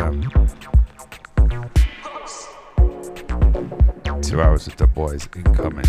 Two hours with the boys incoming.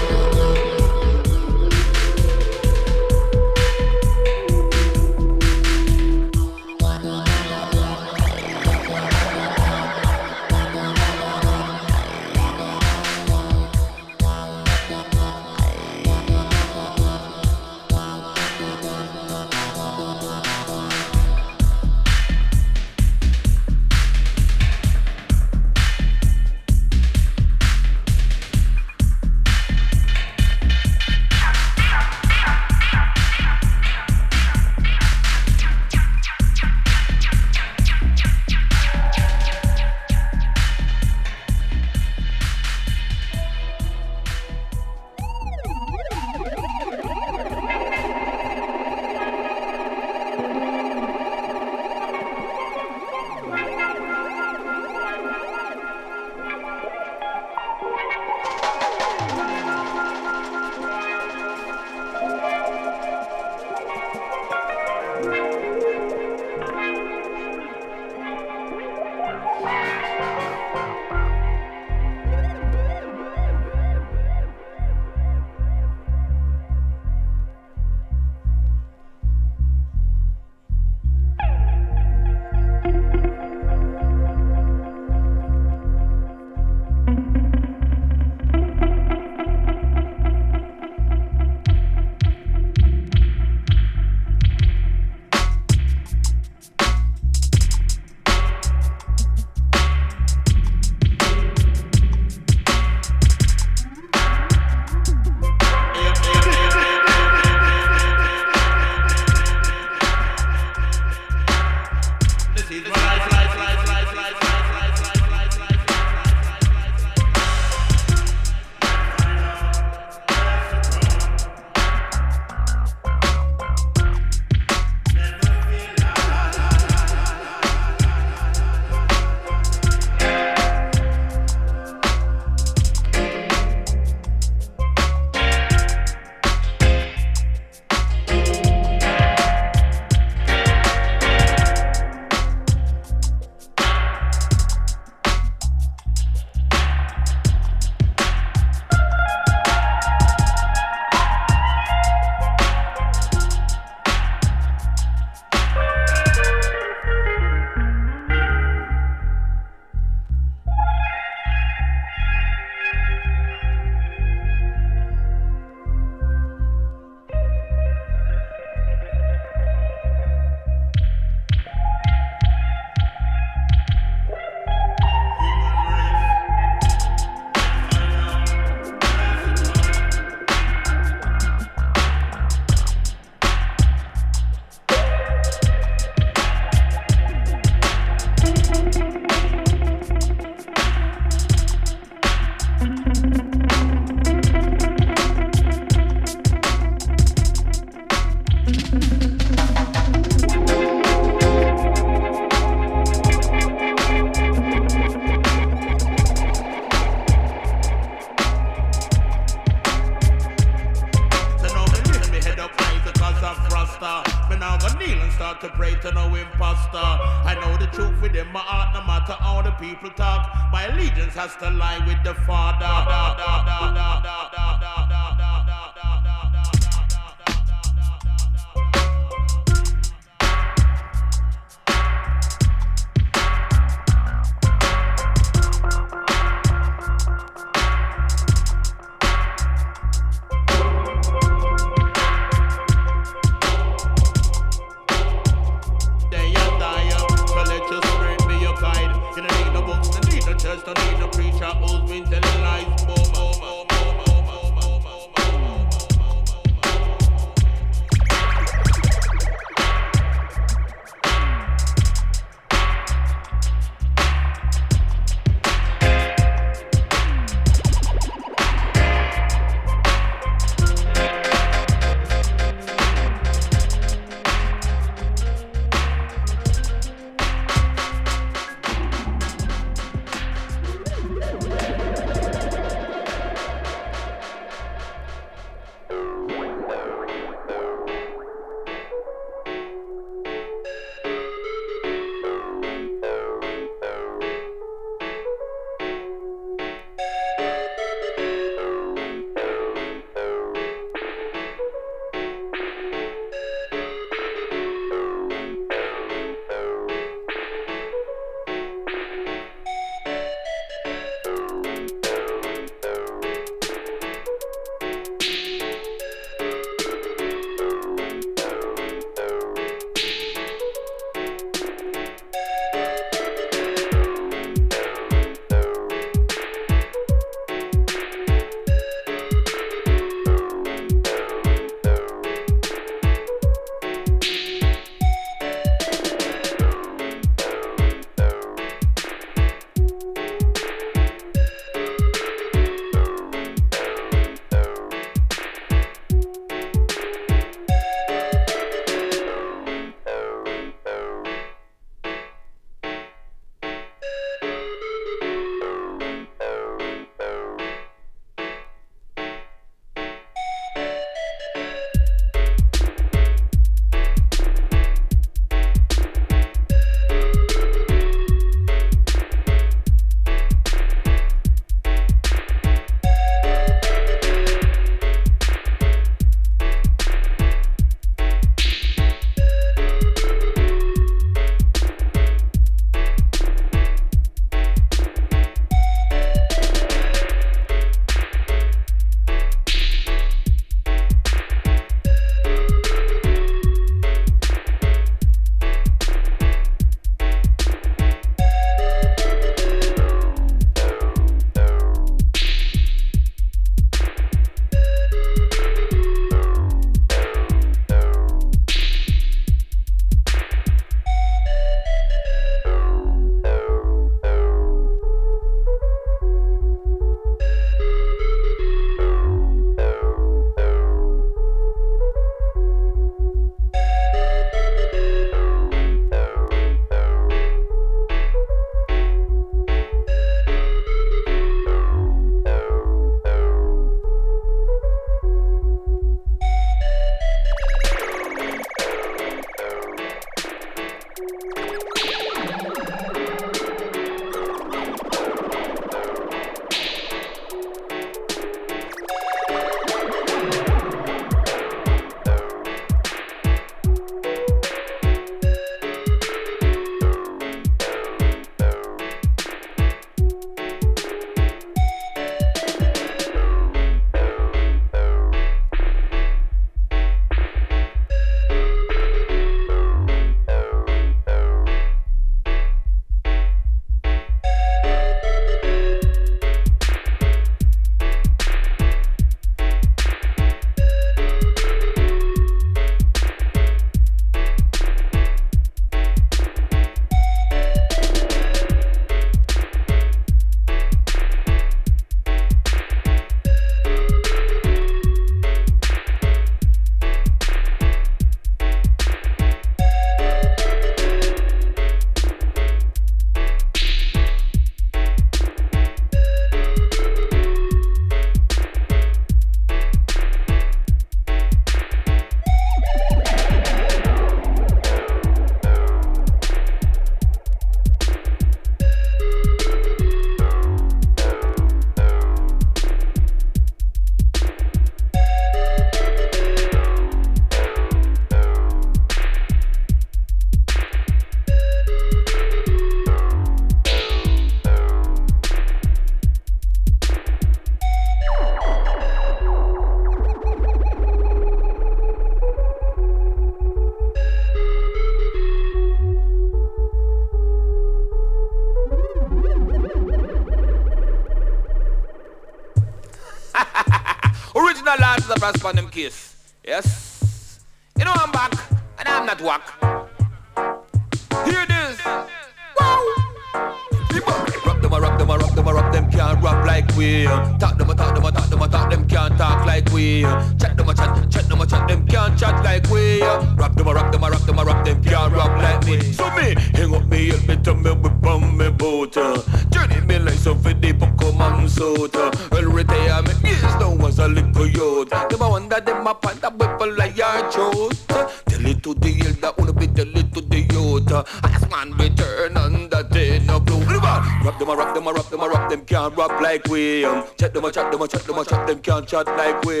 like we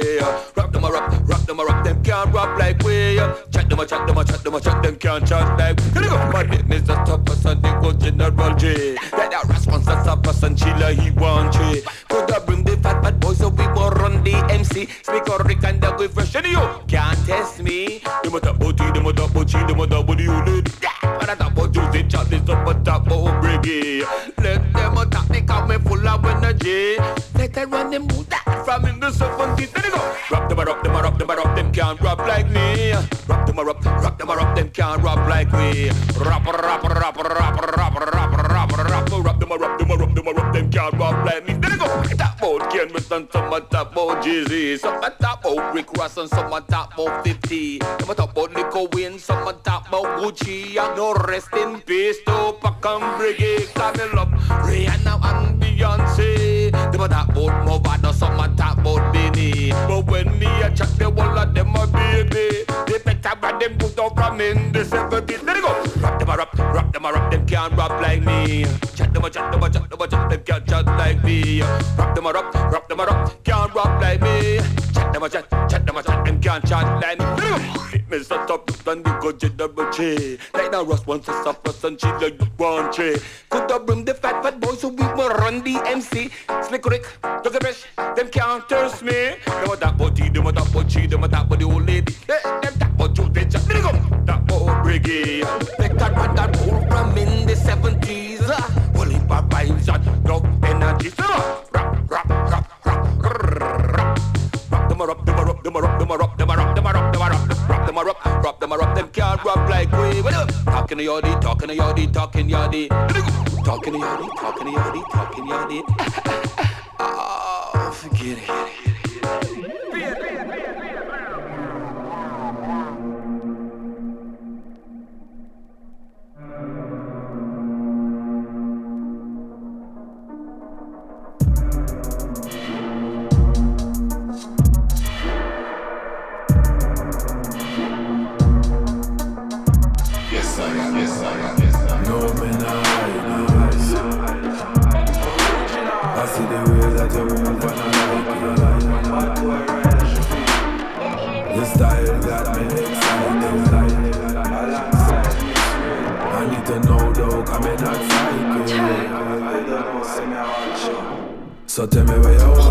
rap me. Rap rap rap rap rap rap rap rap rap Rock them rock them rock them rock them can't rap like me. There you go. Top about Ken Wilson, some a top about Jeezy, some a top about Rick Ross and some a top about 50. Some a top about Nico Wayne, some a top about Gucci. And no rest in peace to Pac and Biggie. Camille up Rihanna them put out from in the 70s. There you go. Rock them a rap, rock them a rap, them can't rap like me. Chat them a chat, them a chat, them a chat, them can't chat like me. Rock them a rap, rock them a rap, can't rap like me. Chat them a chat, chat them a chat, them can't chat like me. There you go. Mr. Top, and the go double J. Like now Ross wants to suffer and she like the one tree. Could have bring the fat fat boys so we will run the MC. Slick Rick, look at fresh, them curse me. Them a that body, them a that body, them a that body old lady. Hey, them to the job. Let it go. The old brigade. Better run that old from in the 70s. Well, if I buy shot, no energy. Rap, rap, rap, rap, rap, rap. Rap them up, them up, them up, them up, them up, them up, them up. Rap them up, rap them up, them can't rap like we. What up? Talking to y'all, talking to y'all, talking to y'all. Let it go. Talking to y'all, talking to y'all, talking to y'all. Oh, ah, forget it. tell me mig vad jag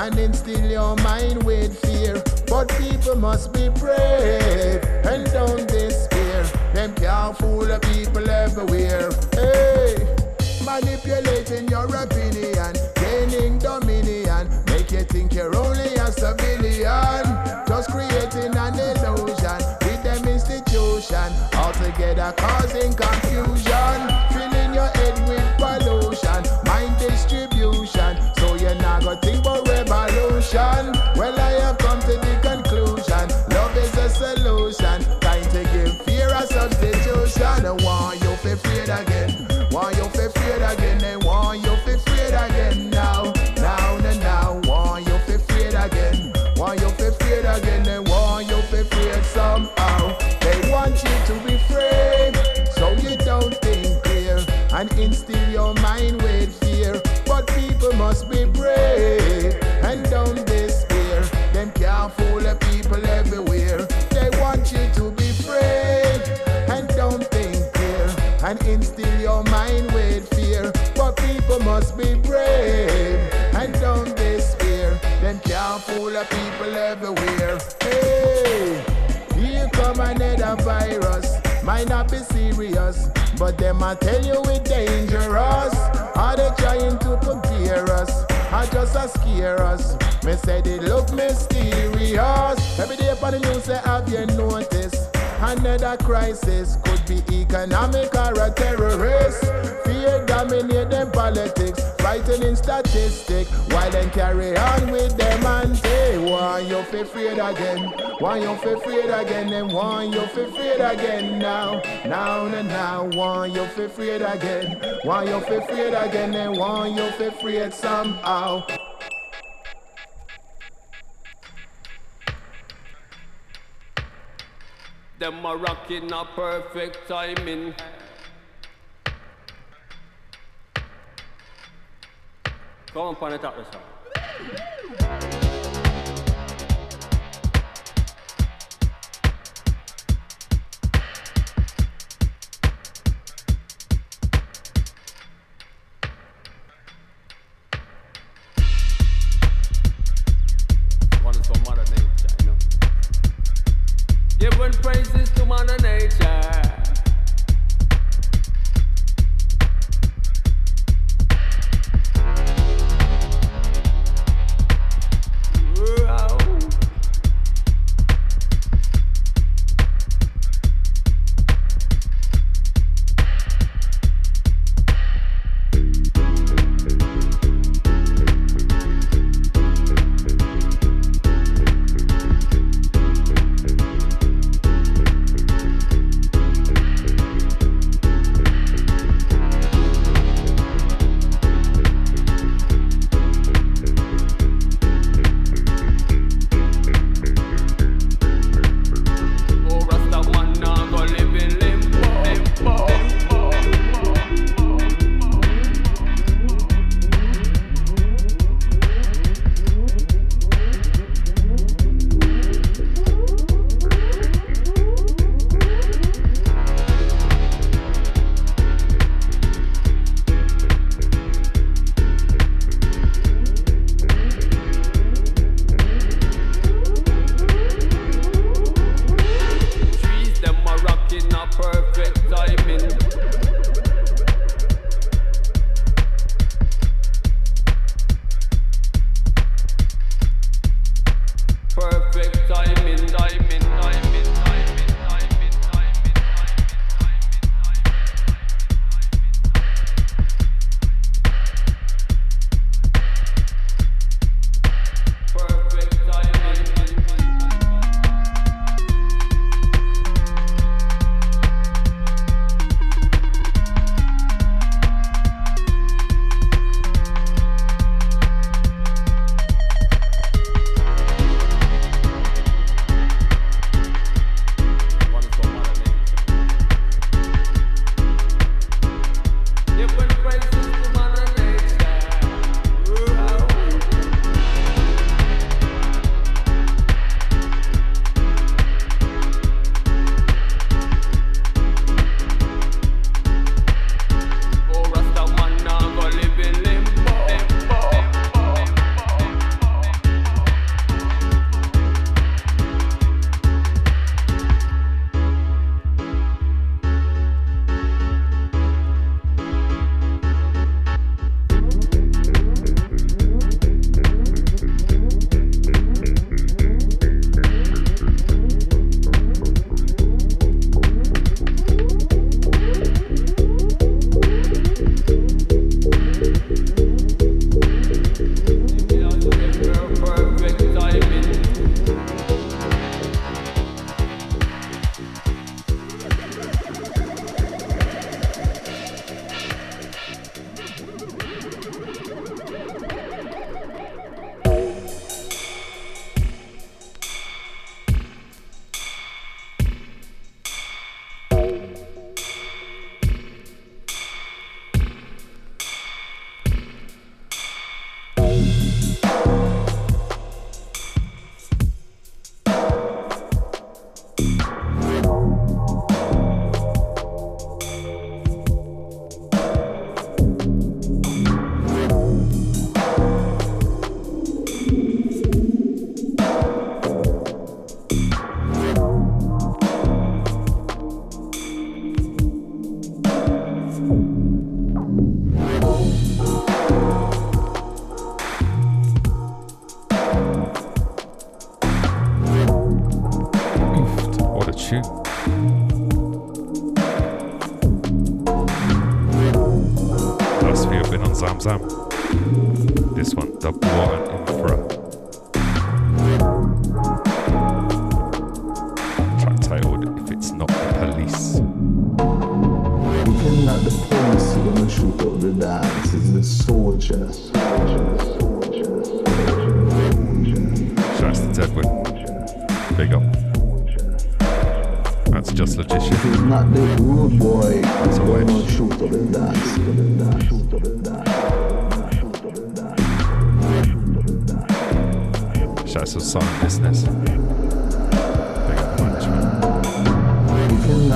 and instill your mind with fear. But people must be brave and don't despair. Them can't fool the people everywhere. Hey, manipulating your opinion, gaining dominion, make you think you're only a civilian. Just creating an illusion with them institution, altogether causing confusion. I tell you we're dangerous. Are they trying to compare us? Are just a scare us? Me say they look mysterious. Every day upon the news, say have you noticed? Another crisis could be economic or a terrorist. Fear dominate them politics, frightening statistic. While then carry on with them and say, Why you feel afraid again? Why you feel afraid again? Then why you feel afraid again now? Now and now, why you feel afraid again? Why you feel afraid again? Then why you feel afraid somehow? Them a rocking a perfect timing. Come on, pan it out this time.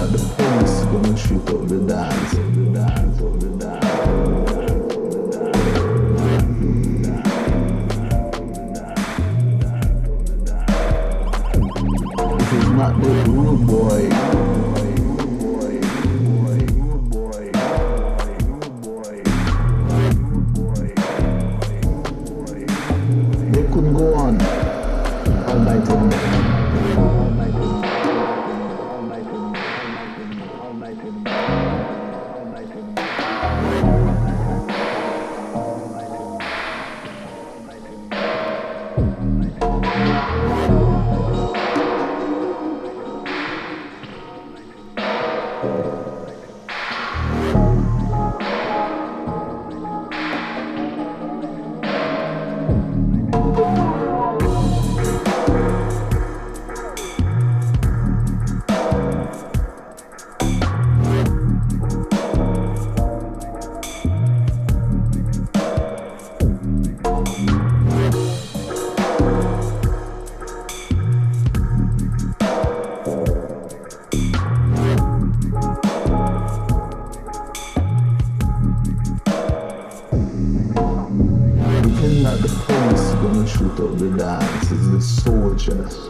The police gonna shoot up the dance, the dance, the dance. This is not the rude boy. chest.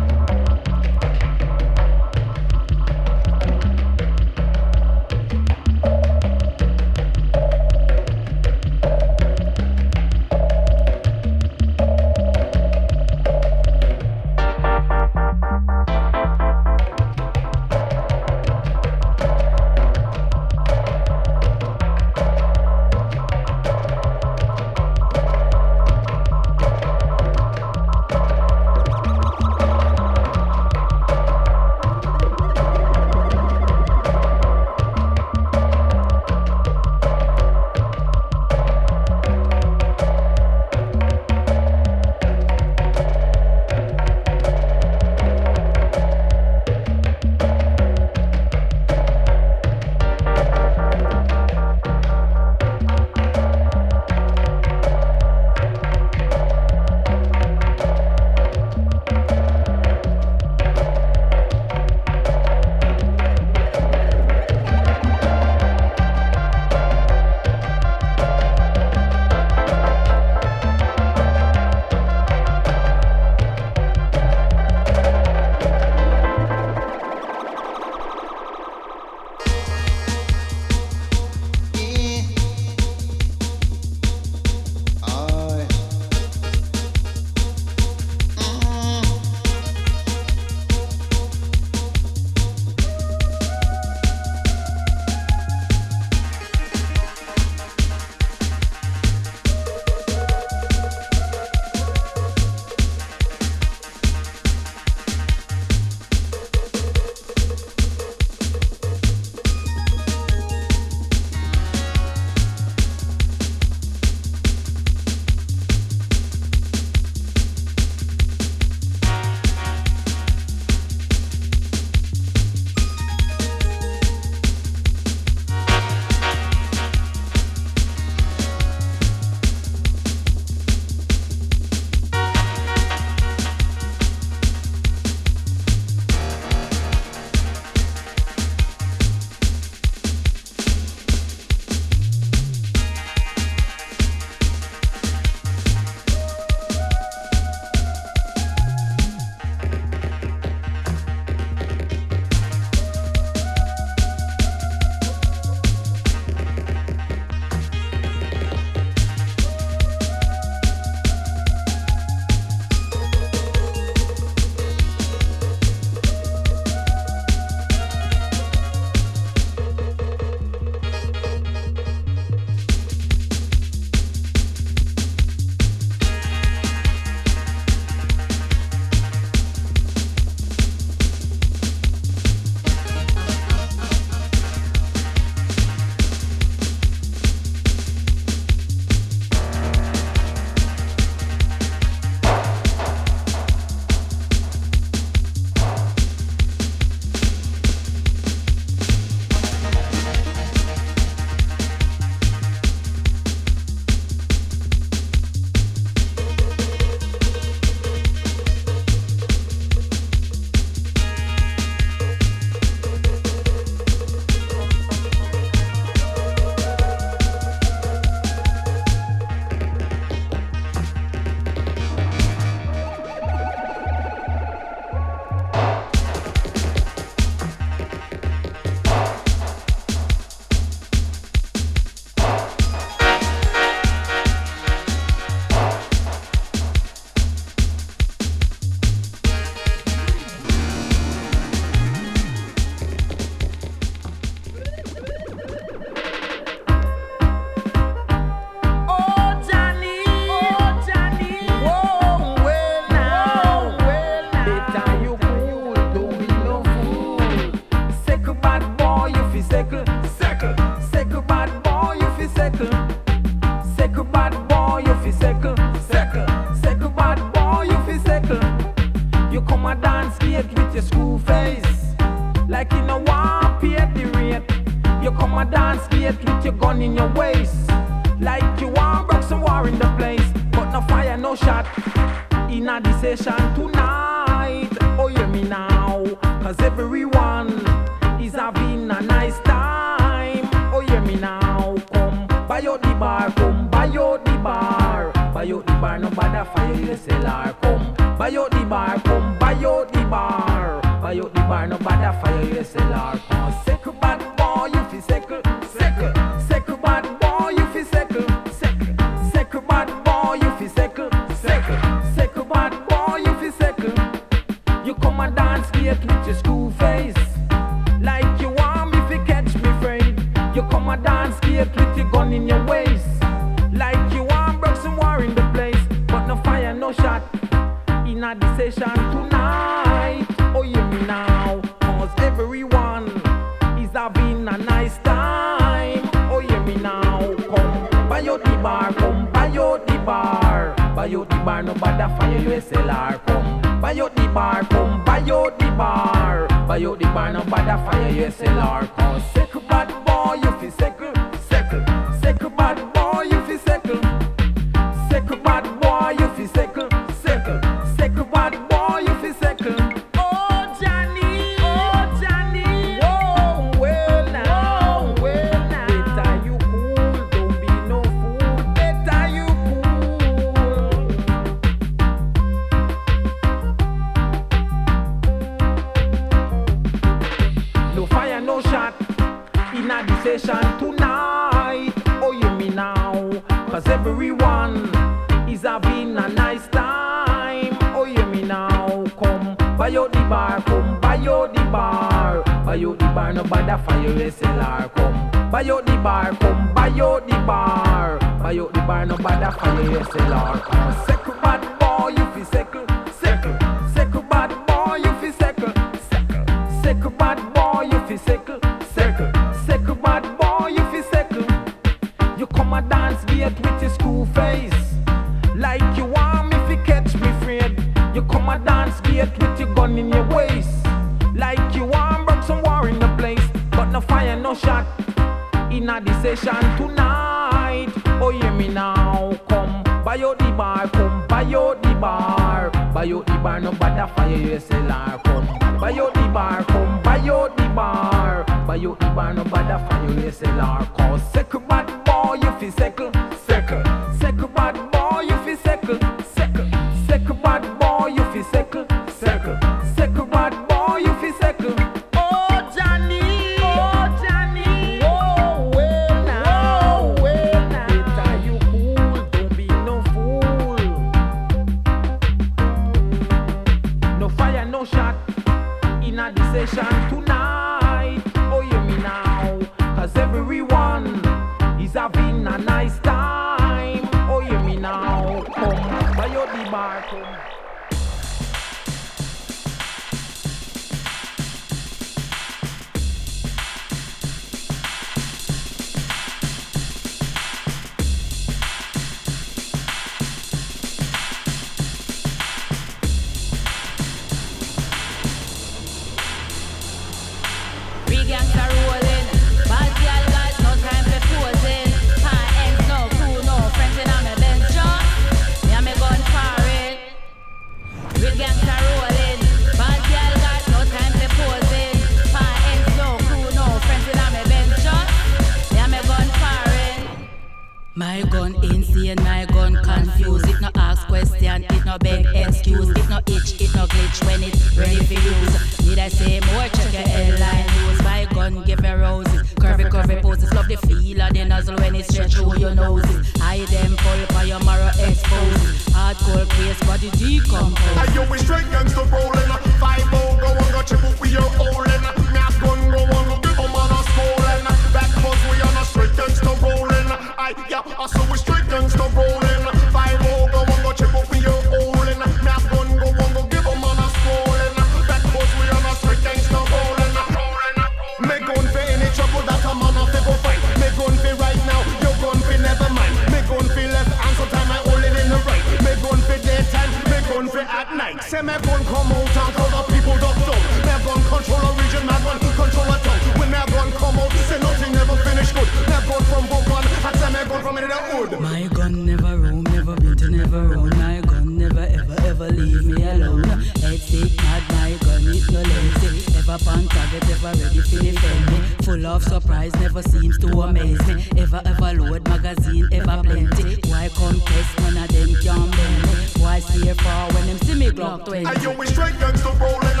sharp and target, ever ready to defend me. Full of surprise, never seems to amaze me. Ever, ever load, magazine, ever plenty. Why come test when I them can't bend me? Why far when them see me Glock 20? I yo, we straight guns to rollin'.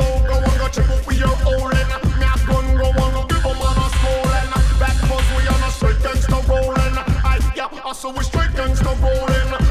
Oh, go on, go we are holdin'. Me a gun, go on, go give them on a scoring. Back buzz, we on a straight guns to rollin'. I, yeah, I saw we straight guns to rollin'.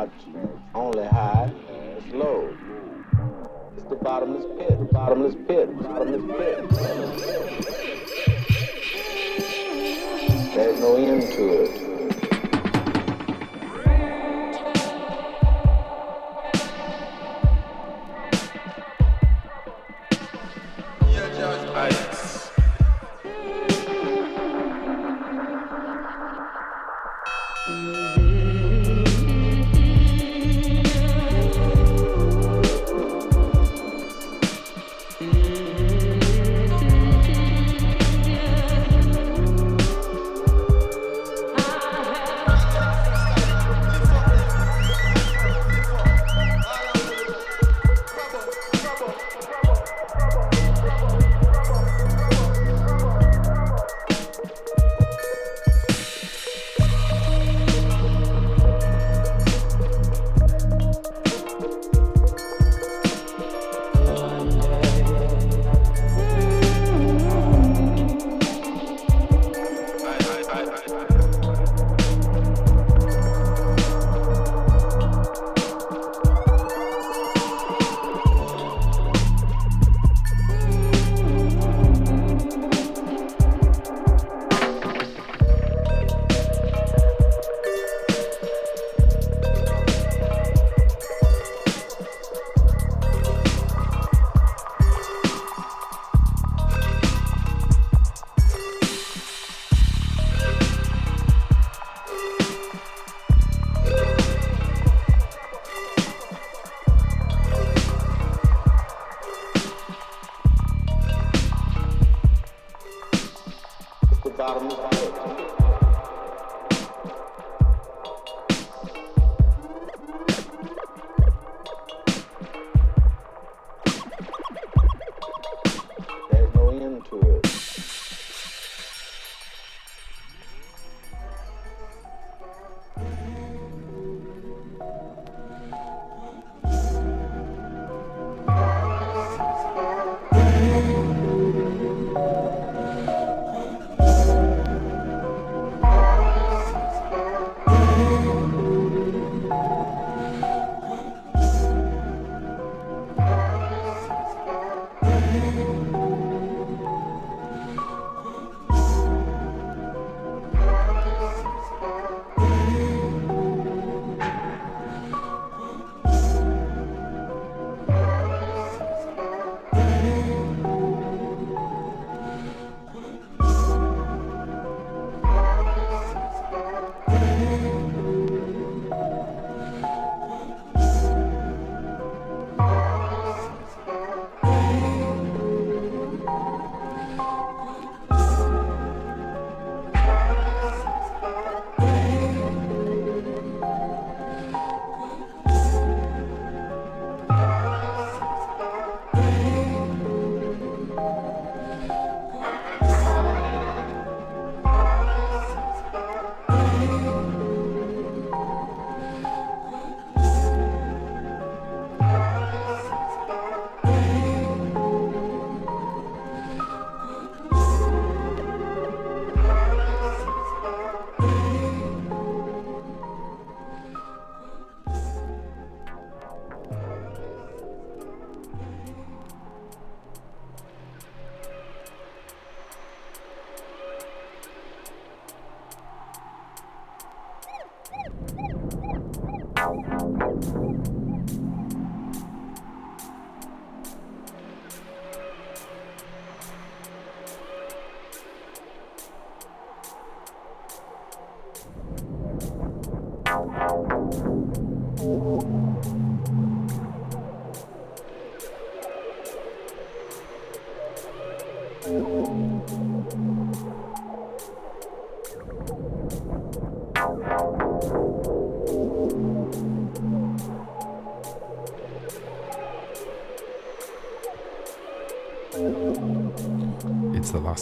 Not only high, it's low. It's the bottomless pit, bottomless pit, bottomless pit. There's no end to it.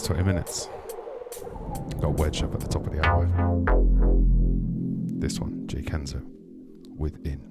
20 minutes. Got Wedge up at the top of the hour. This one, G Kenzo, within.